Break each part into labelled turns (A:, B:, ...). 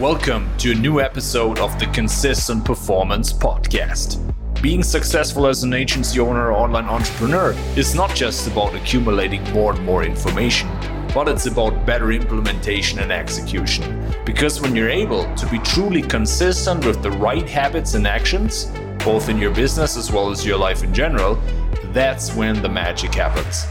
A: Welcome to a new episode of the Consistent Performance Podcast. Being successful as an agency owner or online entrepreneur is not just about accumulating more and more information, but it's about better implementation and execution. Because when you're able to be truly consistent with the right habits and actions, both in your business as well as your life in general, that's when the magic happens.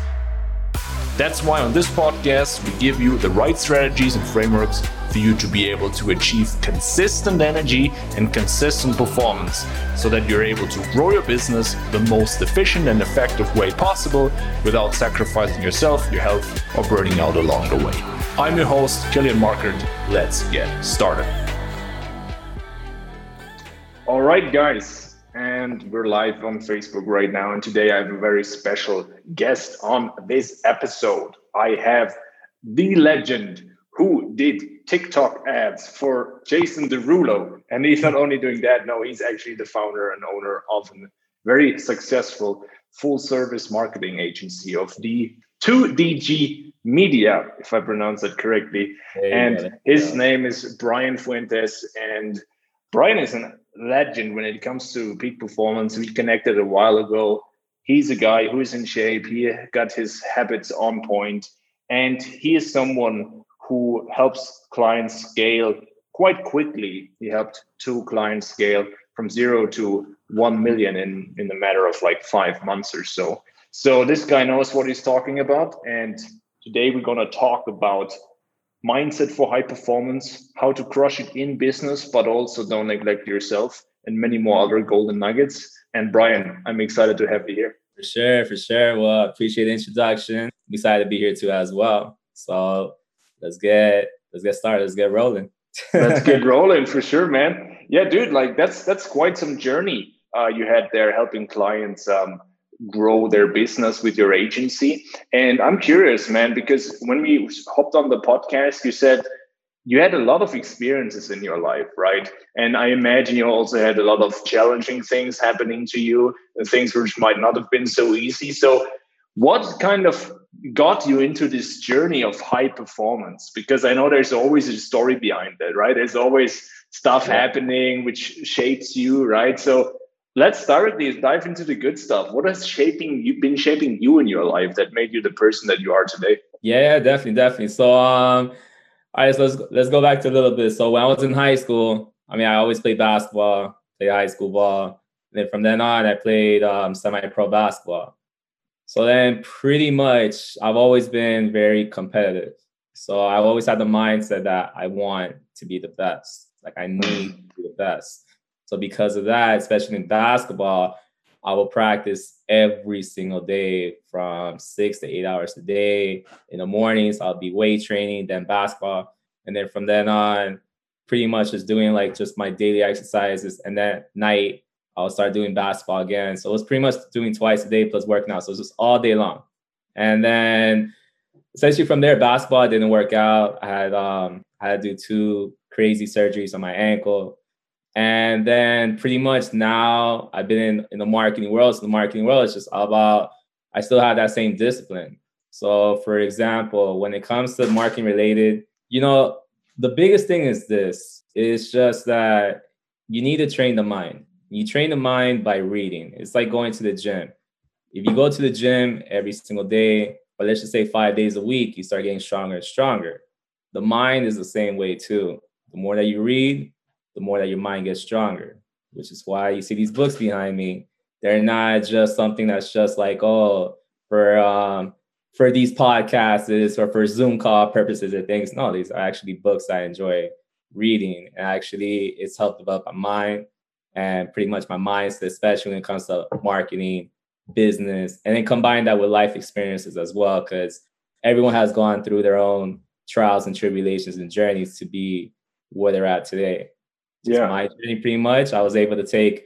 A: That's why on this podcast, we give you the right strategies and frameworks for you to be able to achieve consistent energy and consistent performance so that you're able to grow your business the most efficient and effective way possible without sacrificing yourself, your health, or burning out along the way. I'm your host, Kilian Markert. Let's get started.
B: All right, guys and we're live on Facebook right now. And today I have a very special guest on this episode. I have the legend who did TikTok ads for Jason Derulo. And he's not only doing that, no, he's actually the founder and owner of a very successful full service marketing agency of the 2DG Media, if I pronounce that correctly. Hey, and his name is Bryan Fuentes. And Bryan is an legend when it comes to peak performance. We connected a while ago. He's a guy who is in shape. He got his habits on point, and he is someone who helps clients scale quite quickly. He helped two clients scale from zero to one million in in a matter of like five months or so. So this guy knows what he's talking about, and today we're gonna talk about mindset for high performance, how to crush it in business, but also don't neglect yourself, and many more other golden nuggets. And Bryan, I'm excited to have you here.
C: For sure, for sure. Well, appreciate the introduction. I'm excited to be here too as well. So let's get let's get started. Let's get rolling.
B: let's get rolling for sure, man. Yeah, dude, like that's that's quite some journey uh, you had there helping clients um, grow their business with your agency. And I'm curious, man, because when we hopped on the podcast, you said you had a lot of experiences in your life, right? And I imagine you also had a lot of challenging things happening to you, uh, things which might not have been so easy. So, what kind of got you into this journey of high performance? Because I know there's always a story behind that, right? There's always stuff happening which shapes you, right? So, let's start with this dive into the good stuff. What has shaping you been shaping you in your life that made you the person that you are today?
C: Yeah definitely definitely. So um all right so let's let's go back to a little bit. So when i was in high school i mean i always played basketball played high school ball. And then from then on i played um, semi-pro basketball. So then pretty much i've always been very competitive. So i've always had the mindset that i want to be the best. Like i need to be the best so because of that, especially in basketball, I will practice every single day from six to eight hours a day. In the mornings, I'll be weight training, then basketball. And then from then on, pretty much just doing like just my daily exercises. And then night, I'll start doing basketball again. So it was pretty much doing twice a day plus working out. So it was just all day long. And then essentially from there, basketball didn't work out. I had um I had to do two crazy surgeries on my ankle. And then pretty much now I've been in, in the marketing world. So the marketing world is just about, I still have that same discipline. So for example, when it comes to marketing related, you know, the biggest thing is this, it's just that you need to train the mind. You train the mind by reading. It's like going to the gym. If you go to the gym every single day, or let's just say five days a week, you start getting stronger and stronger. The mind is the same way too. The more that you read, the more that your mind gets stronger, which is why you see these books behind me. They're not just something that's just like, oh, for um, for these podcasts or for Zoom call purposes or things. No, these are actually books I enjoy reading. And actually, it's helped develop my mind and pretty much my mindset, especially when it comes to marketing, business, and then combine that with life experiences as well, because everyone has gone through their own trials and tribulations and journeys to be where they're at today yeah. my journey pretty much. I was able to take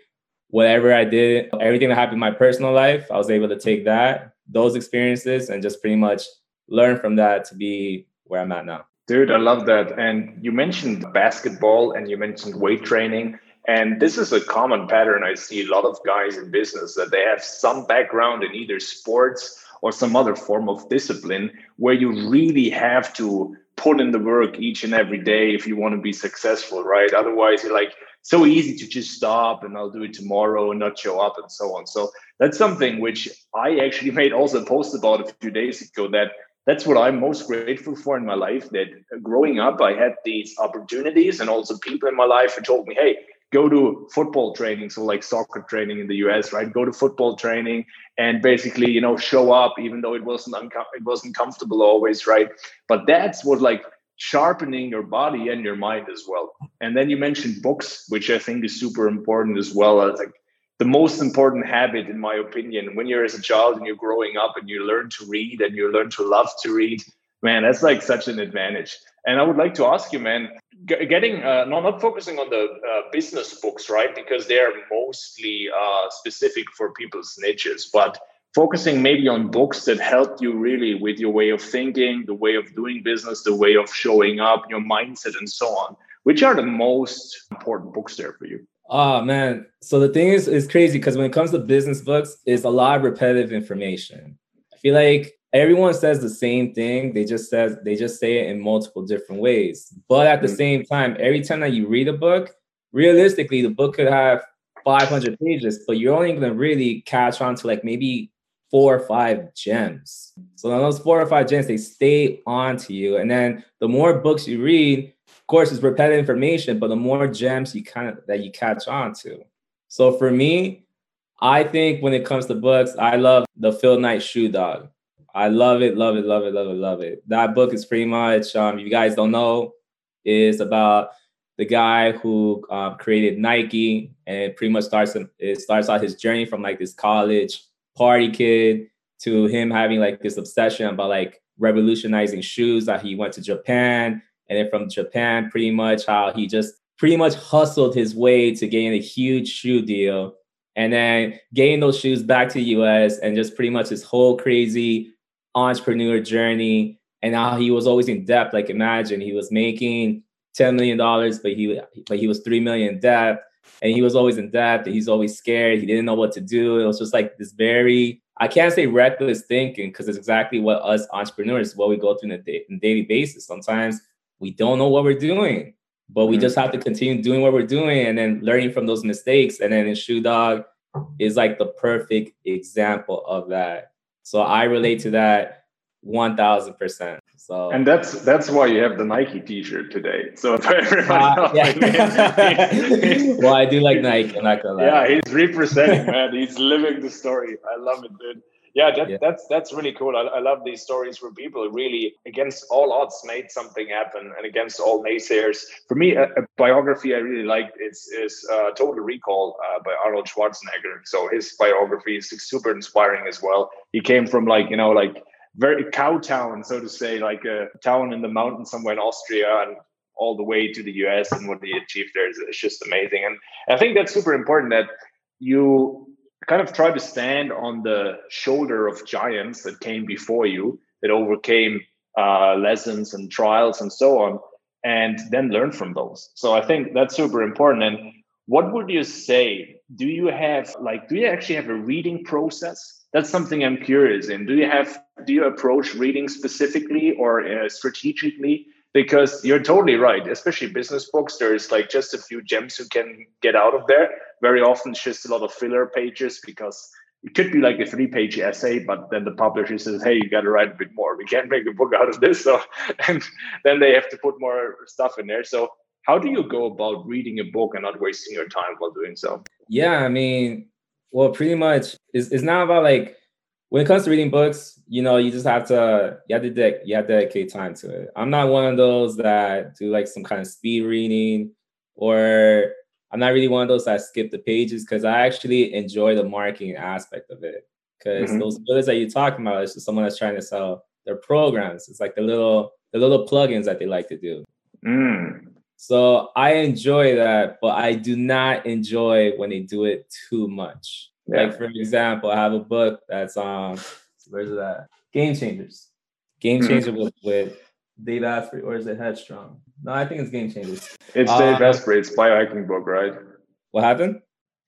C: whatever I did, everything that happened in my personal life, I was able to take that, those experiences, and just pretty much learn from that to be where I'm at now.
B: Dude, I love that. And you mentioned basketball and you mentioned weight training. And this is a common pattern I see a lot of guys in business that they have some background in either sports or some other form of discipline where you really have to put in the work each and every day if you want to be successful, right? Otherwise, you're like so easy to just stop and I'll do it tomorrow and not show up and so on. So that's something which I actually made also a post about a few days ago that that's what I'm most grateful for in my life. That growing up, I had these opportunities and also people in my life who told me, hey, go to football training. So like soccer training in the US, right? Go to football training and basically, you know, show up, even though it wasn't it wasn't comfortable always, right? But that's what like sharpening your body and your mind as well. And then you mentioned books, which I think is super important as well. Like the most important habit, in my opinion, when you're as a child and you're growing up and you learn to read and you learn to love to read, man, that's like such an advantage. And I would like to ask you, man, getting uh, not not focusing on the uh, business books, right? Because they're mostly uh, specific for people's niches, but focusing maybe on books that help you really with your way of thinking, the way of doing business, the way of showing up, your mindset, and so on. Which are the most important books there for you?
C: Oh man. So the thing is, is crazy because when it comes to business books, it's a lot of repetitive information. I feel like everyone says the same thing. They just says they just say it in multiple different ways. But at the mm-hmm. same time, every time that you read a book, realistically, the book could have 500 pages, but you're only going to really catch on to like maybe four or five gems. So those four or five gems, they stay on to you. And then the more books you read, of course, it's repetitive information, but the more gems you kind of that you catch on to. So for me, I think when it comes to books, I love the Phil Knight Shoe Dog. I love it, love it, love it, love it, love it. That book is pretty much, um, if you guys don't know, is about the guy who um, created Nike and pretty much starts it starts out his journey from like this college party kid to him having like this obsession about like revolutionizing shoes that he went to Japan and then from Japan, pretty much how he just pretty much hustled his way to getting a huge shoe deal and then getting those shoes back to the US and just pretty much his whole crazy entrepreneur journey and how he was always in debt. Like imagine he was making $10 million, but he but he was three million in debt. And he was always in debt and he's always scared. He didn't know what to do. It was just like this very, I can't say reckless thinking because it's exactly what us entrepreneurs, what we go through on a, daily basis. Sometimes we don't know what we're doing, but we mm-hmm. just have to continue doing what we're doing and then learning from those mistakes. And then in Shoe Dog is like the perfect example of that. So I relate to that one thousand percent. So
B: and that's that's why you have the Nike T-shirt today. So uh,
C: yeah. well, I do like Nike. I'm not gonna lie.
B: Yeah, he's representing, man. He's living the story. I love it, dude yeah, that, yeah, that's that's really cool. I, I, love these stories where people really, against all odds, made something happen, and against all naysayers. For me, a, a biography I really liked is is uh, Total Recall uh, by Arnold Schwarzenegger. So his biography is super inspiring as well. He came from like you know like very cow town, so to say, like a town in the mountains somewhere in Austria, and all the way to the US, and what he achieved there is, is just amazing. And I think that's super important that you kind of try to stand on the shoulder of giants that came before you, that overcame uh, lessons and trials and so on, and then learn from those. So I think that's super important. And what would you say? Do you have like, do you actually have a reading process? That's something I'm curious in. Do you have, do you approach reading specifically or uh, strategically? Because you're totally right, especially business books, there's like just a few gems you can get out of there very often it's just a lot of filler pages because it could be like a three page essay, but then the publisher says, Hey, you got to write a bit more. We can't make a book out of this. So, and then they have to put more stuff in there. So, how do you go about reading a book and not wasting your time while doing so?
C: Yeah, I mean, well, pretty much it's, it's not about like when it comes to reading books, you know, you just have to you have to de- you have to dedicate time to it. I'm not one of those that do like some kind of speed reading or I'm not really one of those that skip the pages because I actually enjoy the marketing aspect of it. Because mm-hmm. those builders that you're talking about is just someone that's trying to sell their programs. It's like the little the little plugins that they like to do.
B: Mm.
C: So I enjoy that, but I do not enjoy when they do it too much. Yeah. Like for example, I have a book that's um where's that? Game Changers. Game mm-hmm. Changer with, with Dave Asprey, or is it Headstrong? No, I think it's Game Changers.
B: It's uh, Dave Asprey. It's biohacking book, right?
C: What happened?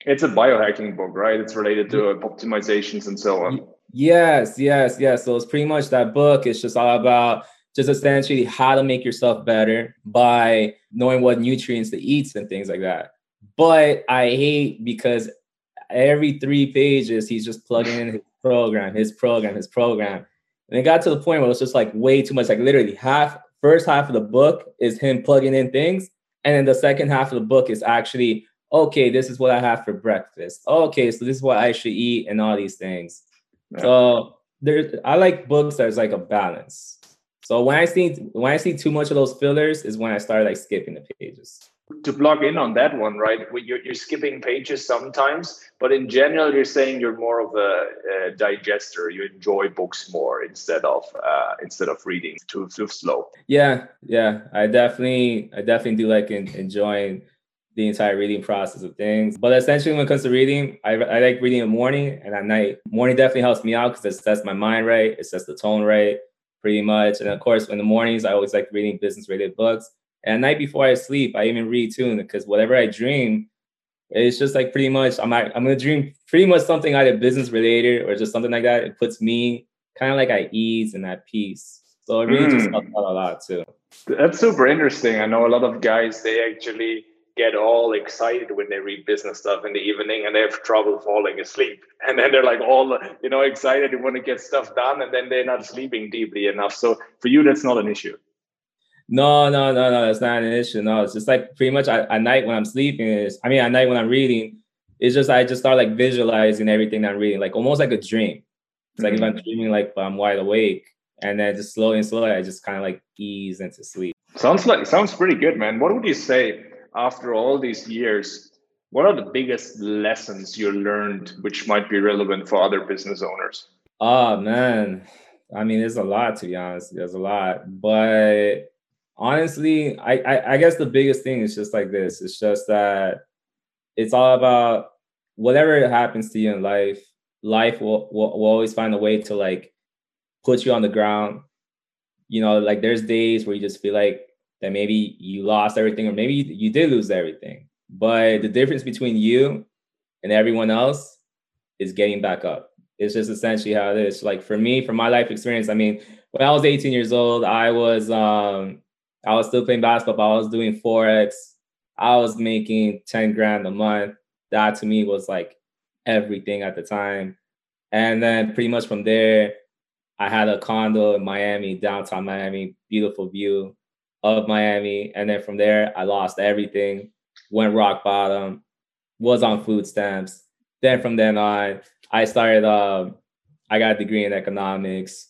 B: It's a biohacking book, right? It's related to optimizations and so on.
C: Yes, yes, yes. So it's pretty much that book. It's just all about just essentially how to make yourself better by knowing what nutrients to eat and things like that. But I hate because every three pages he's just plugging in his program, his program, his program. And it got to the point where it was just like way too much. Like literally half, first half of the book is him plugging in things. And then the second half of the book is actually, okay, this is what I have for breakfast. Okay, so this is what I should eat and all these things. So there's I like books that's like a balance. So when I see when I see too much of those fillers is when I start like skipping the pages.
B: To plug in on that one, right? You're, you're skipping pages sometimes, but in general, you're saying you're more of a, a digester. You enjoy books more instead of uh, instead of reading too too slow.
C: Yeah, yeah, I definitely I definitely do like in, enjoying the entire reading process of things. But essentially, when it comes to reading, I, I like reading in the morning and at night. Morning definitely helps me out because it sets my mind right, it sets the tone right, pretty much. And of course, in the mornings, I always like reading business related books. And night before I sleep, I even read too, because whatever I dream, it's just like pretty much I'm I'm gonna dream pretty much something either business related or just something like that. It puts me kind of like at ease and at peace. So it really mm. just helps out a lot too.
B: That's super interesting. I know a lot of guys they actually get all excited when they read business stuff in the evening and they have trouble falling asleep. And then they're like all, you know, excited and want to get stuff done and then they're not sleeping deeply enough. So for you, that's not an issue.
C: No, no, no, no, it's not an issue. No, it's just like pretty much at, at night when I'm sleeping is, I mean, at night when I'm reading, it's just, I just start like visualizing everything I'm reading, like almost like a dream. It's like mm-hmm. if I'm dreaming, like I'm wide awake and then just slowly and slowly, I just kind of like ease into sleep.
B: Sounds like, sounds pretty good, man. What would you say after all these years, what are the biggest lessons you learned which might be relevant for other business owners?
C: Oh man, I mean, there's a lot to be honest. There's a lot, but honestly, I, I, I guess the biggest thing is just like this. It's just that it's all about whatever happens to you in life. Life will, will, will always find a way to like put you on the ground. You know, like there's days where you just feel like that maybe you lost everything or maybe you did lose everything. But the difference between you and everyone else is getting back up. It's just essentially how it is. Like for me, from my life experience, I mean, when I was 18 years old, I was um I was still playing basketball. I was doing forex. I was making 10 grand a month. That to me was like everything at the time. And then pretty much from there, I had a condo in Miami, downtown Miami, beautiful view of Miami. And then from there, I lost everything, went rock bottom, was on food stamps. Then from then on, I started, uh, I got a degree in economics.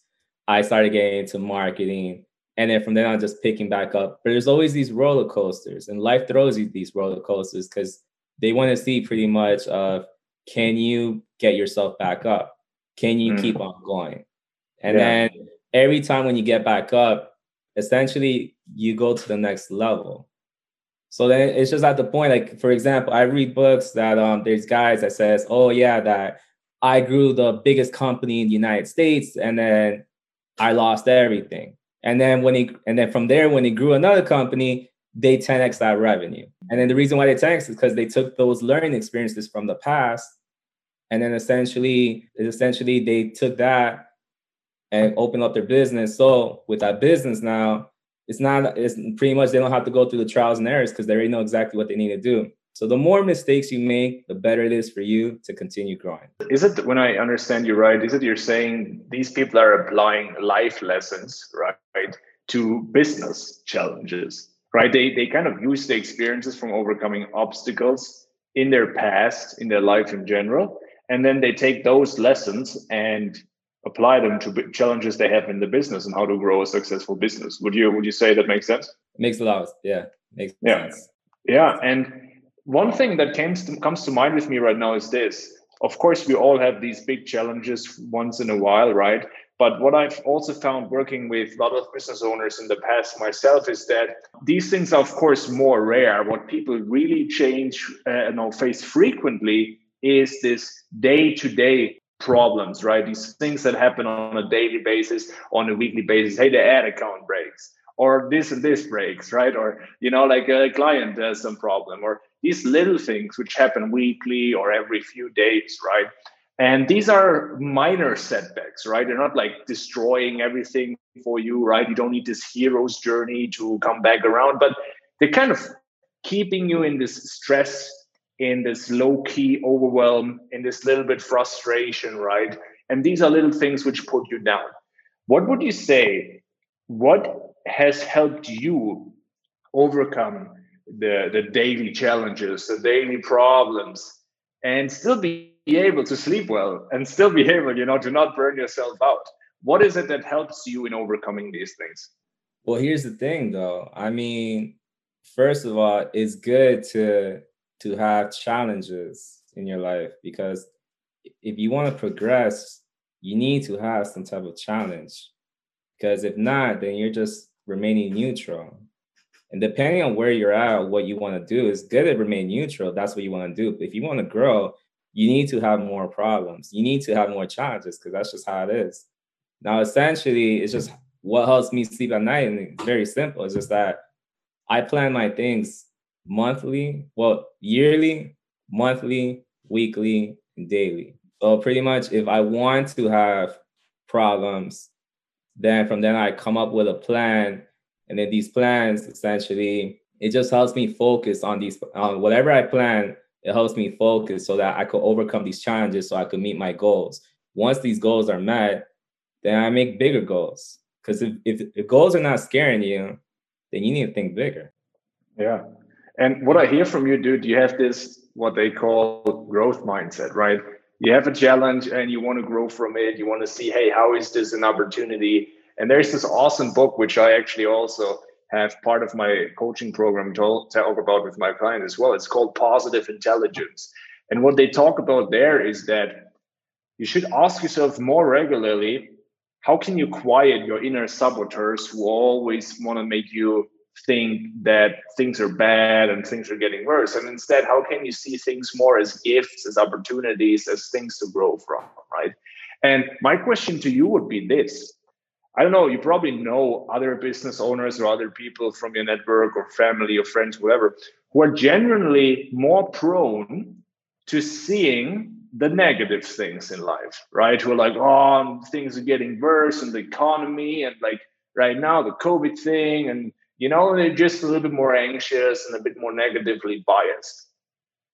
C: I started getting into marketing. And then from then on, just picking back up. But there's always these roller coasters, and life throws you these roller coasters because they want to see pretty much of can you get yourself back up? Can you mm. keep on going? And yeah. then every time when you get back up, essentially you go to the next level. So then it's just at the point, like for example, I read books that um there's guys that says, oh yeah, that I grew the biggest company in the United States and then I lost everything. And then when he and then from there, when he grew another company, they 10x that revenue. And then the reason why they 10x is because they took those learning experiences from the past, and then essentially, essentially they took that and open up their business. So with that business now, it's not it's pretty much they don't have to go through the trials and errors because they already know exactly what they need to do. So the more mistakes you make, the better it is for you to continue growing.
B: Is it when I understand you right? Is it you're saying these people are applying life lessons, right, to business challenges, right? They they kind of use the experiences from overcoming obstacles in their past, in their life in general, and then they take those lessons and apply them to challenges they have in the business and how to grow a successful business. Would you would you say that makes sense?
C: Makes a lot. Yeah. Makes
B: yeah.
C: sense.
B: Yeah. And one thing that comes to, comes to mind with me right now is this. Of course, we all have these big challenges once in a while, right? But what I've also found working with a lot of business owners in the past myself is that these things are, of course, more rare. What people really change uh, and face frequently is this day to day problems, right? These things that happen on a daily basis, on a weekly basis. Hey, the ad account breaks, or this and this breaks, right? Or you know, like a client has some problem, or these little things which happen weekly or every few days, right? And these are minor setbacks, right? They're not like destroying everything for you, right? You don't need this hero's journey to come back around, but they're kind of keeping you in this stress, in this low key overwhelm, in this little bit frustration, right? And these are little things which put you down. What would you say? What has helped you overcome the, the daily challenges, the daily problems, and still be able to sleep well and still be able, you know, to not burn yourself out? What is it that helps you in overcoming these things?
C: Well, here's the thing though. I mean, first of all, it's good to to have challenges in your life because if you want to progress, you need to have some type of challenge. Because if not, then you're just remaining neutral. And depending on where you're at, what you want to do, is good to remain neutral. That's what you want to do. But if you want to grow, you need to have more problems. You need to have more challenges because that's just how it is. Now, essentially, it's just what helps me sleep at night. And it's very simple. It's just that I plan my things monthly, well, yearly, monthly, weekly, and daily. So pretty much if I want to have problems, then from then I come up with a plan. And then these plans essentially, it just helps me focus on these on whatever I plan, it helps me focus so that I could overcome these challenges so I could meet my goals. Once these goals are met, then I make bigger goals. Because if, if, if goals are not scaring you, then you need to think bigger.
B: Yeah. And what I hear from you, dude, you have this what they call growth mindset, right? You have a challenge and you want to grow from it. You want to see, hey, how is this an opportunity? And there's this awesome book, which I actually also have part of my coaching program to talk about with my clients as well. It's called Positive Intelligence. And what they talk about there is that you should ask yourself more regularly how can you quiet your inner saboteurs who always want to make you think that things are bad and things are getting worse? And instead how can you see things more as gifts as opportunities as things to grow from right? And my question to you would be this. I don't know you probably know other business owners or other people from your network or family or friends whatever who are genuinely more prone to seeing the negative things in life, right? Who are like, oh, things are getting worse and the economy, and like right now the COVID thing, and you know, they're just a little bit more anxious and a bit more negatively biased.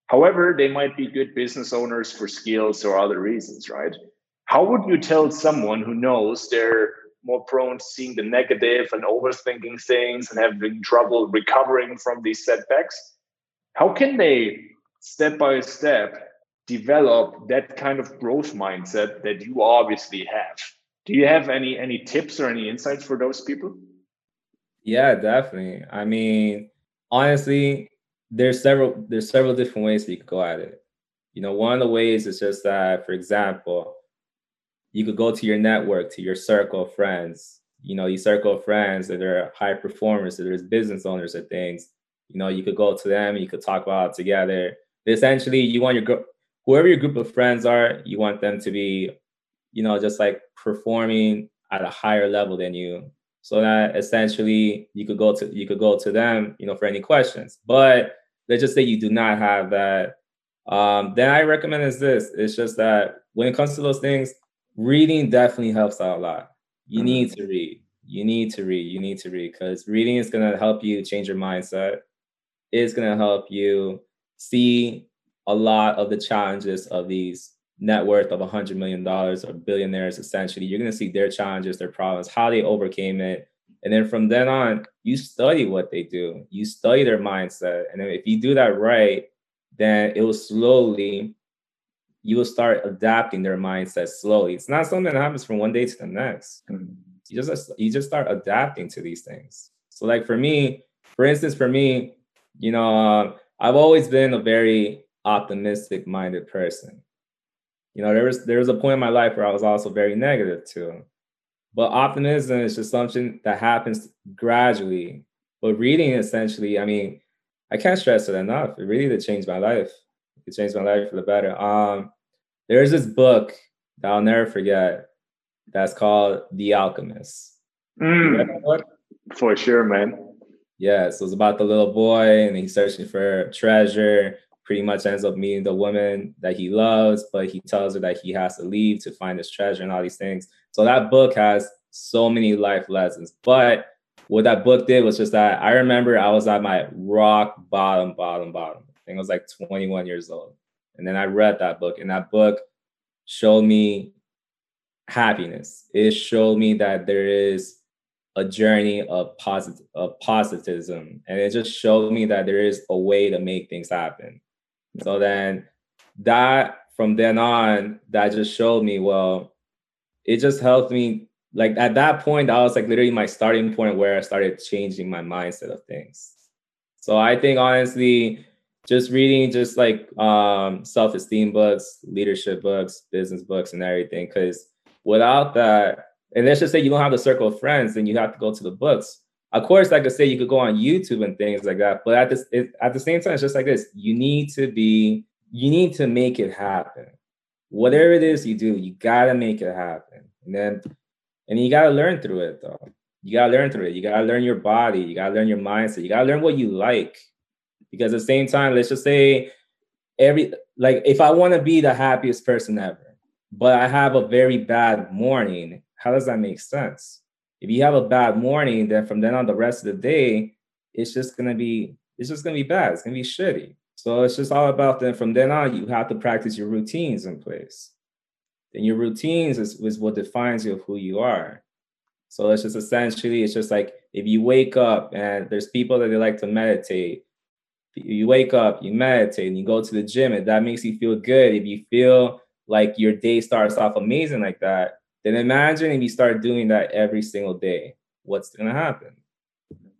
B: However, they might be good business owners for skills or other reasons, right? How would you tell someone who knows they're more prone to seeing the negative and overthinking things and having trouble recovering from these setbacks? How can they step by step develop that kind of growth mindset that you obviously have. Do you have any any tips or any insights for those people?
C: Yeah, definitely. I mean, honestly, there's several there's several different ways you could go at it. You know, one of the ways is just that, for example, you could go to your network, to your circle of friends. You know, you circle of friends that are high performers, that there's business owners or things. You know, you could go to them, you could talk about it together. Essentially, you want your group, whoever your group of friends are, you want them to be, you know, just like performing at a higher level than you. So that essentially you could go to you could go to them, you know, for any questions. But let's just say you do not have that. Um, then I recommend is this. It's just that when it comes to those things, reading definitely helps out a lot. You mm-hmm. need to read. You need to read. You need to read because reading is gonna help you change your mindset. It's gonna help you see a lot of the challenges of these net worth of $100 million or billionaires, essentially, you're going to see their challenges, their problems, how they overcame it. And then from then on, you study what they do, you study their mindset. And then if you do that right, then it will slowly, you will start adapting their mindset slowly. It's not something that happens from one day to the next. You just you just start adapting to these things. So like for me, for instance, for me, you know, uh, I've always been a very optimistic minded person. You know, there was there was a point in my life where I was also very negative too. But optimism is just something that happens gradually. But reading essentially, I mean, I can't stress it enough. It really did change my life. It changed my life for the better. Um, there's this book that I'll never forget that's called The Alchemist.
B: Mm, for sure, man.
C: Yeah, so it's about the little boy and he's searching for treasure pretty much ends up meeting the woman that he loves, but he tells her that he has to leave to find his treasure and all these things. So that book has so many life lessons. But what that book did was just that I remember I was at my rock bottom, bottom, bottom. I think I was like 21 years old. And then I read that book, and that book showed me happiness. It showed me that there is a journey of positive of positivism. And it just showed me that there is a way to make things happen. So then that from then on, that just showed me, well, it just helped me. Like at that point, that was like literally my starting point where I started changing my mindset of things. So I think honestly, just reading just like um, self-esteem books, leadership books, business books, and everything. Because without that, and let's just say you don't have the circle of friends, then you have to go to the books. Of course, like I say, you could go on YouTube and things like that. But at this, it, at the same time, it's just like this: you need to be, you need to make it happen. Whatever it is you do, you gotta make it happen, and then, and you gotta learn through it, though. You gotta learn through it. You gotta learn your body. You gotta learn your mindset. You gotta learn what you like, because at the same time, let's just say, every like if I want to be the happiest person ever, but I have a very bad morning, how does that make sense? If you have a bad morning, then from then on the rest of the day, it's just gonna be it's just gonna be bad. It's gonna be shitty. So it's just all about then from then on, you have to practice your routines in place. Then your routines is, is what defines you of who you are. So it's just essentially, it's just like if you wake up and there's people that they like to meditate. You wake up, you meditate, and you go to the gym, and that makes you feel good. If you feel like your day starts off amazing like that, then imagine if you start doing that every single day. What's gonna happen?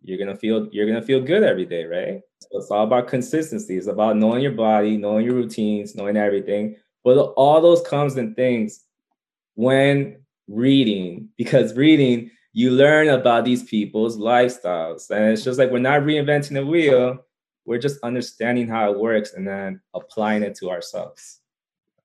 C: You're gonna feel you're gonna feel good every day, right? So it's all about consistency. It's about knowing your body, knowing your routines, knowing everything. But all those comes and things when reading, because reading, you learn about these people's lifestyles. And it's just like we're not reinventing the wheel, we're just understanding how it works and then applying it to ourselves.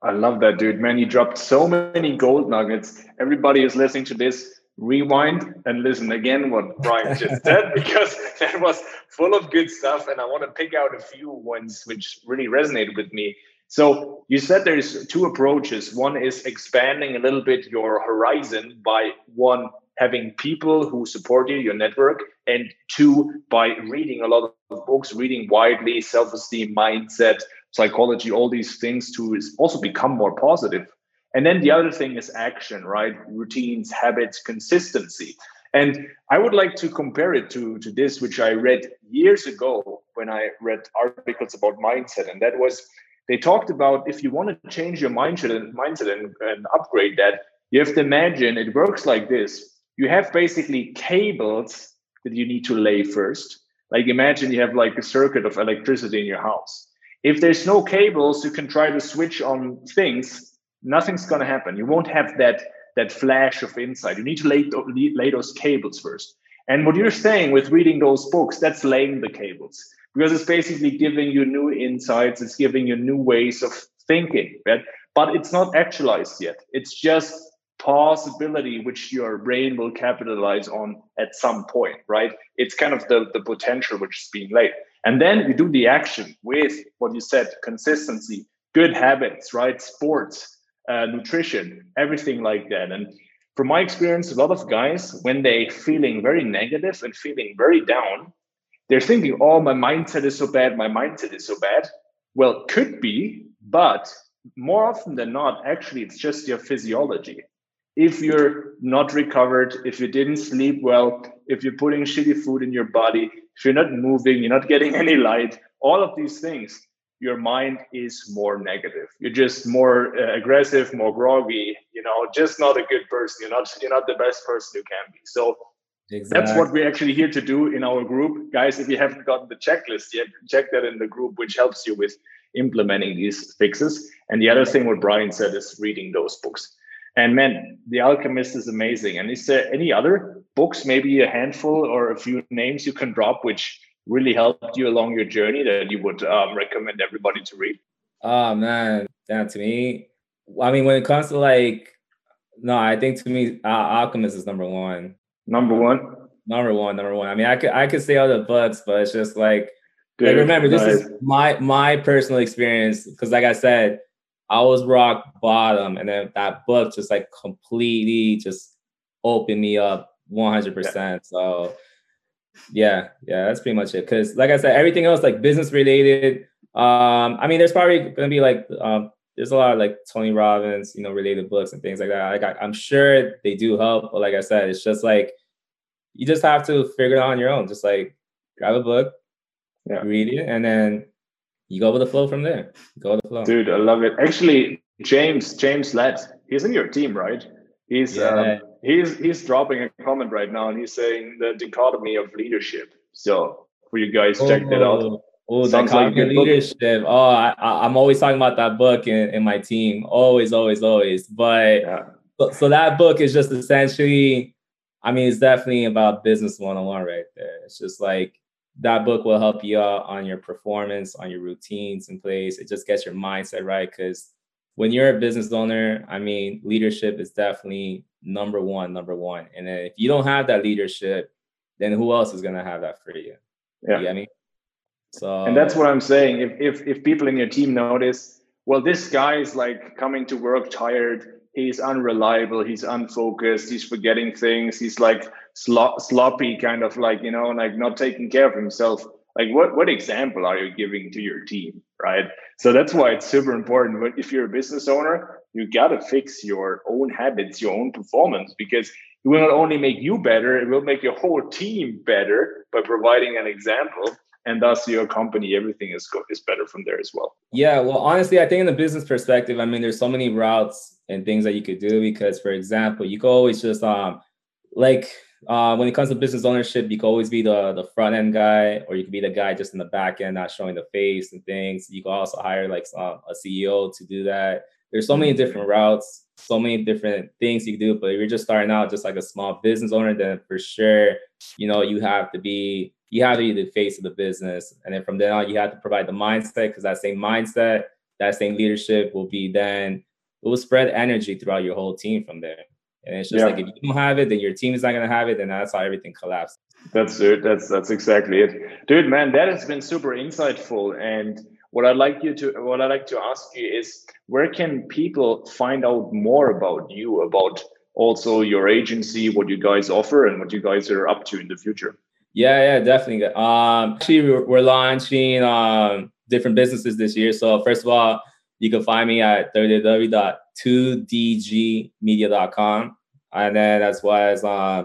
B: I love that, dude. Man, you dropped so many gold nuggets. Everybody is listening to this. Rewind and listen again what Bryan just said because that was full of good stuff. And I want to pick out a few ones which really resonated with me. So you said there's two approaches. One is expanding a little bit your horizon by one having people who support you, your network, and two by reading a lot of books, reading widely, self-esteem, mindset, psychology, all these things to also become more positive. And then the other thing is action, right? Routines, habits, consistency. And I would like to compare it to, to this, which I read years ago when I read articles about mindset. And that was they talked about if you want to change your mindset and mindset and, and upgrade that, you have to imagine it works like this. You have basically cables that you need to lay first. Like imagine you have like a circuit of electricity in your house if there's no cables, you can try to switch on things. Nothing's going to happen. You won't have that that flash of insight. You need to lay, lay those cables first. And what you're saying with reading those books, that's laying the cables because it's basically giving you new insights. It's giving you new ways of thinking, right? But it's not actualized yet. It's just possibility which your brain will capitalize on at some point, right? It's kind of the, the potential which is being laid. And then we do the action with what you said consistency, good habits, right? Sports, uh, nutrition, everything like that. And from my experience, a lot of guys, when they're feeling very negative and feeling very down, they're thinking, oh, my mindset is so bad, my mindset is so bad. Well, could be, but more often than not, actually, it's just your physiology. If you're not recovered, if you didn't sleep well, if you're putting shitty food in your body, if you're not moving, you're not getting any light, all of these things, your mind is more negative. You're just more uh, aggressive, more groggy. You know, just not a good person. You're not. You're not the best person you can be. So exactly. that's what we're actually here to do in our group, guys. If you haven't gotten the checklist yet, check that in the group, which helps you with implementing these fixes. And the other thing, what Bryan said, is reading those books. And man, The Alchemist is amazing. And is there any other books, maybe a handful or a few names you can drop, which really helped you along your journey that you would um, recommend everybody to read?
C: Oh man, that to me, I mean, when it comes to like, no, I think to me, uh, Alchemist is number one.
B: Number one.
C: Number one, number one. I mean, I could I could say other books, but it's just like Dude, like remember, this nice. is my my personal experience because, like I said, I was rock bottom, and then that book just like completely just opened me up 100. Yeah. percent So yeah, yeah, that's pretty much it. Because, like I said, everything else like business related. Um, I mean, there's probably gonna be like um, there's a lot of like Tony Robbins, you know, related books and things like that. Like I, am sure they do help, but like I said, it's just like you just have to figure it out on your own. Just like grab a book, yeah. read it, and then you go with the flow from there. Go with the flow.
B: Dude, I love it. Actually, James, James Lett, he's in your team, right? He's yeah. um, he's he's dropping a comment right now and he's saying the dichotomy of leadership. So for you guys, oh, check that out.
C: Oh, oh dichotomy like leadership. Oh, I, I'm always talking about that book in, in my team. Always, always, always. But yeah. so, so that book is just essentially, I mean, it's definitely about business one on one right there. It's just like that book will help you out on your performance, on your routines in place. It just gets your mindset right because when you're a business owner, I mean, leadership is definitely number one, number one. And if you don't have that leadership, then who else is gonna have that for you?
B: Yeah.
C: You I mean?
B: So And that's what I'm saying. If if if people in your team notice, well, this guy is like coming to work tired, he's unreliable, he's unfocused, he's forgetting things, he's like sloppy, kind of like, you know, like not taking care of himself. Like what what example are you giving to your team? Right. So that's why it's super important. But if you're a business owner, you got to fix your own habits, your own performance, because it will not only make you better, it will make your whole team better by providing an example. And thus, your company, everything is go- is better from there as well.
C: Yeah, well, honestly, I think in the business perspective, I mean, there's so many routes and things that you could do. Because, for example, you could always just um, like uh, when it comes to business ownership, you could always be the the front end guy, or you could be the guy just in the back end, not showing the face and things. You can also hire like um, a CEO to do that. There's so many different routes, so many different things you can do. But if you're just starting out, just like a small business owner, then for sure, you know, you have to be you have to be the face of the business, and then from then on, you have to provide the mindset because that same mindset, that same leadership will be then it will spread energy throughout your whole team from there. And it's just yeah. like if you don't have it, then your team is not gonna have it, and that's how everything collapses.
B: That's it. That's that's exactly it, dude. Man, that has been super insightful. And what I'd like you to what I'd like to ask you is where can people find out more about you, about also your agency, what you guys offer, and what you guys are up to in the future?
C: Yeah, yeah, definitely. Um, actually, we're, we're launching um different businesses this year. So first of all, you can find me at www.2dgmedia.com. And then as well as uh,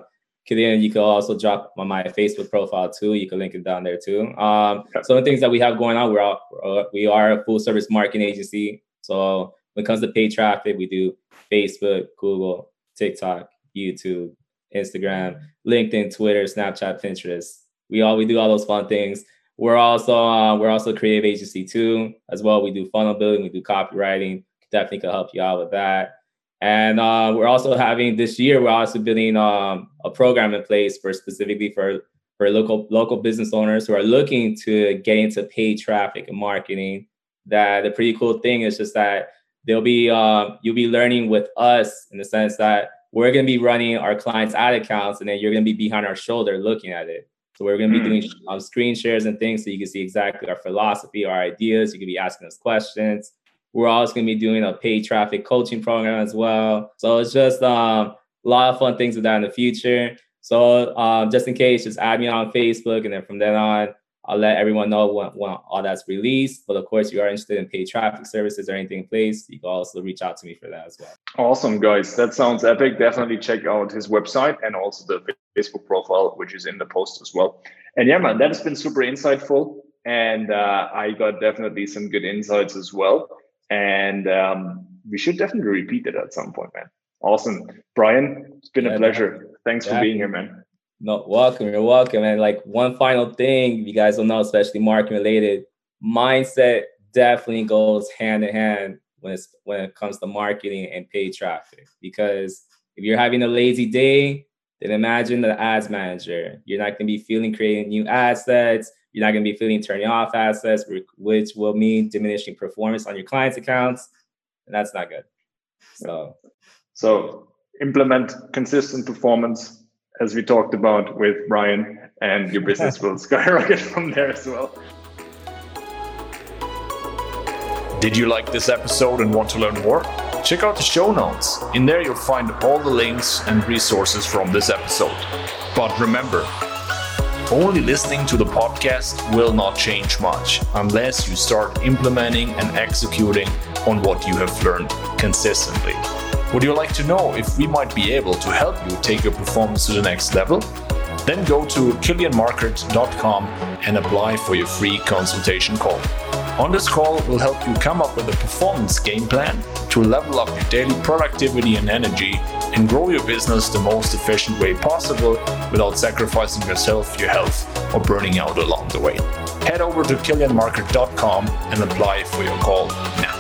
C: Kilian, you can also drop on my Facebook profile too. You can link it down there too. Um, some of the things that we have going on, we're all, we are a full service marketing agency. So when it comes to paid traffic, we do Facebook, Google, TikTok, YouTube, Instagram, LinkedIn, Twitter, Snapchat, Pinterest. We all we do all those fun things. We're also uh, we're also creative agency too as well. We do funnel building, we do copywriting. Definitely could help you out with that. And uh, we're also having this year we're also building um, a program in place for specifically for for local local business owners who are looking to get into paid traffic and marketing. That the pretty cool thing is just that they'll be um, you'll be learning with us in the sense that we're going to be running our clients' ad accounts, and then you're going to be behind our shoulder looking at it. So we're going to be mm. doing um, screen shares and things so you can see exactly our philosophy, our ideas. You can be asking us questions. We're also going to be doing a paid traffic coaching program as well. So it's just um, a lot of fun things with that in the future. So um, just in case, just add me on Facebook, and then from then on, I'll let everyone know when, when all that's released. But of course, you are interested in paid traffic services or anything in place, you can also reach out to me for that as well.
B: Awesome, guys. That sounds epic. Definitely check out his website and also the Facebook profile, which is in the post as well. And yeah, man, that has been super insightful. And uh, I got definitely some good insights as well. And um, we should definitely repeat it at some point, man. Awesome. Bryan, it's been yeah, a pleasure. Man. Thanks yeah. for being here, man.
C: No, welcome. You're welcome. And like one final thing, you guys will know, especially marketing related, mindset definitely goes hand in hand when it's when it comes to marketing and paid traffic. Because if you're having a lazy day, then imagine the ads manager. You're not going to be feeling creating new assets. You're not going to be feeling turning off assets, which will mean diminishing performance on your clients' accounts, and that's not good. So,
B: so implement consistent performance as we talked about with Bryan, and your business will skyrocket from there as well. Did you like this episode and want to learn more? Check out the show notes. In there, you'll find all the links and resources from this episode. But remember, only listening to the podcast will not change much unless you start implementing and executing on what you have learned consistently. Would you like to know if we might be able to help you take your performance to the next level? Then go to kilianmarkert.com and apply for your free consultation call. On this call, we'll help you come up with a performance game plan to level up your daily productivity and energy and grow your business the most efficient way possible without sacrificing yourself, your health, or burning out along the way. Head over to kilianmarkert.com and apply for your call now.